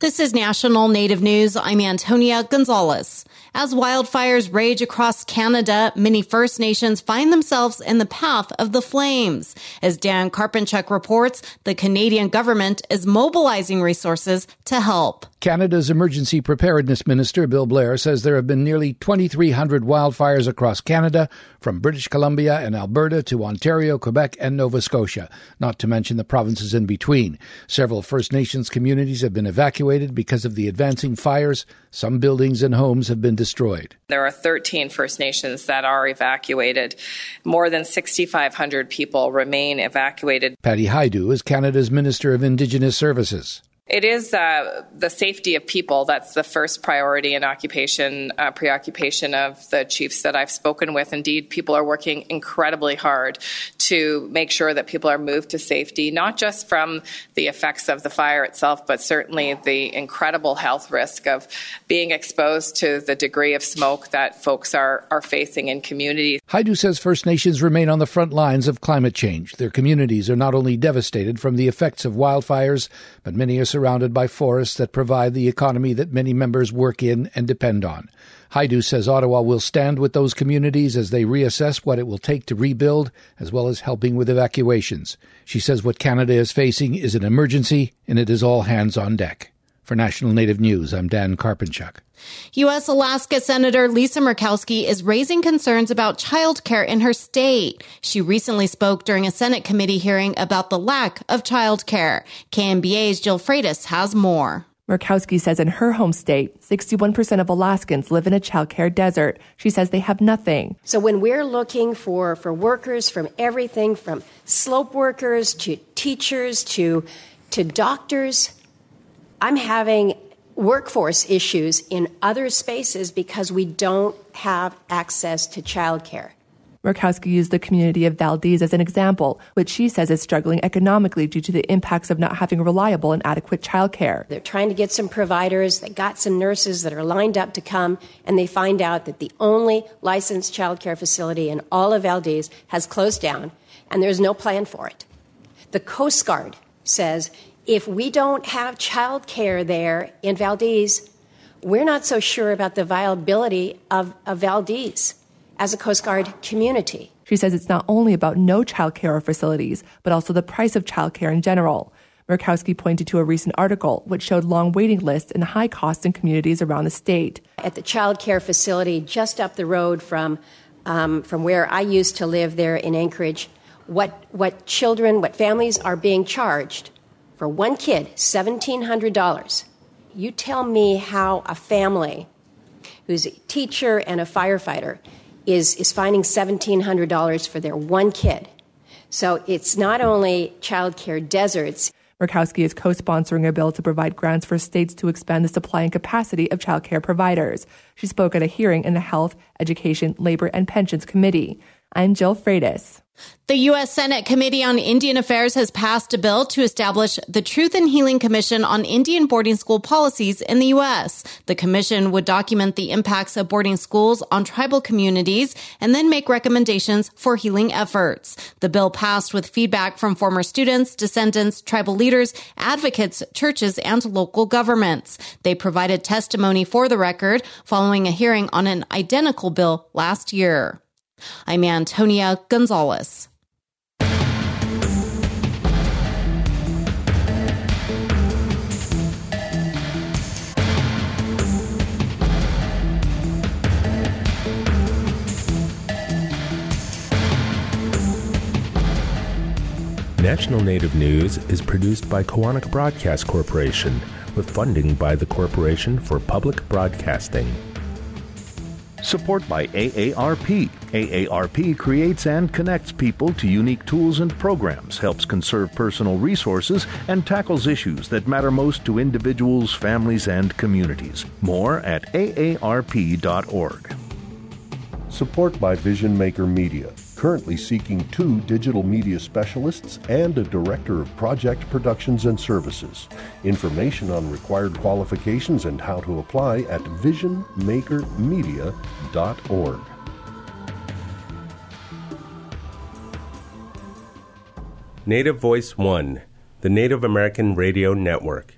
This is National Native News. I'm Antonia Gonzalez. As wildfires rage across Canada, many First Nations find themselves in the path of the flames. As Dan Karpenchuk reports, the Canadian government is mobilizing resources to help. Canada's Emergency Preparedness Minister Bill Blair says there have been nearly 2,300 wildfires across Canada, from British Columbia and Alberta to Ontario, Quebec, and Nova Scotia, not to mention the provinces in between. Several First Nations communities have been evacuated because of the advancing fires. Some buildings and homes have been destroyed. There are 13 First Nations that are evacuated. More than 6,500 people remain evacuated. Patty Hajdu is Canada's Minister of Indigenous Services. It is uh, the safety of people that's the first priority and occupation uh, preoccupation of the chiefs that I've spoken with. Indeed, people are working incredibly hard to make sure that people are moved to safety, not just from the effects of the fire itself, but certainly the incredible health risk of being exposed to the degree of smoke that folks are, are facing in communities. Hajdu says First Nations remain on the front lines of climate change. Their communities are not only devastated from the effects of wildfires, but many are surrounded by forests that provide the economy that many members work in and depend on. Hajdu says Ottawa will stand with those communities as they reassess what it will take to rebuild, as well as helping with evacuations. She says what Canada is facing is an emergency, and it is all hands on deck. For National Native News, I'm Dan Karpenchuk. U.S. Alaska Senator Lisa Murkowski is raising concerns about childcare in her state. She recently spoke during a Senate committee hearing about the lack of child care. KNBA's Jill Freitas has more. Murkowski says in her home state, 61% of Alaskans live in a childcare desert. She says they have nothing. So when we're looking for, for workers from everything from slope workers to teachers to, to doctors, I'm having workforce issues in other spaces because we don't have access to childcare. Murkowski used the community of Valdez as an example, which she says is struggling economically due to the impacts of not having reliable and adequate childcare. They're trying to get some providers, they got some nurses that are lined up to come, and they find out that the only licensed childcare facility in all of Valdez has closed down, and there's no plan for it. The Coast Guard says if we don't have childcare there in Valdez, we're not so sure about the viability of, of Valdez as a Coast Guard community. She says it's not only about no childcare or facilities, but also the price of childcare in general. Murkowski pointed to a recent article which showed long waiting lists and high costs in communities around the state. At the child care facility just up the road from, um, from where I used to live there in Anchorage, what, what children, what families are being charged for one kid, $1,700. You tell me how a family who's a teacher and a firefighter is, is finding $1,700 for their one kid. So it's not only childcare deserts. Murkowski is co sponsoring a bill to provide grants for states to expand the supply and capacity of childcare providers. She spoke at a hearing in the Health, Education, Labor, and Pensions Committee. I'm Jill Freitas. The U.S. Senate Committee on Indian Affairs has passed a bill to establish the Truth and Healing Commission on Indian boarding school policies in the U.S. The commission would document the impacts of boarding schools on tribal communities and then make recommendations for healing efforts. The bill passed with feedback from former students, descendants, tribal leaders, advocates, churches, and local governments. They provided testimony for the record following a hearing on an identical bill last year. I'm Antonia Gonzalez. National Native News is produced by Koahnic Broadcast Corporation with funding by the Corporation for Public Broadcasting. Support by AARP. AARP creates and connects people to unique tools and programs, helps conserve personal resources, and tackles issues that matter most to individuals, families, and communities. More at aarp.org. Support by Vision Maker Media currently seeking two digital media specialists and a director of project productions and services. Information on required qualifications and how to apply at visionmakermedia.org. Native Voice One, the Native American Radio Network.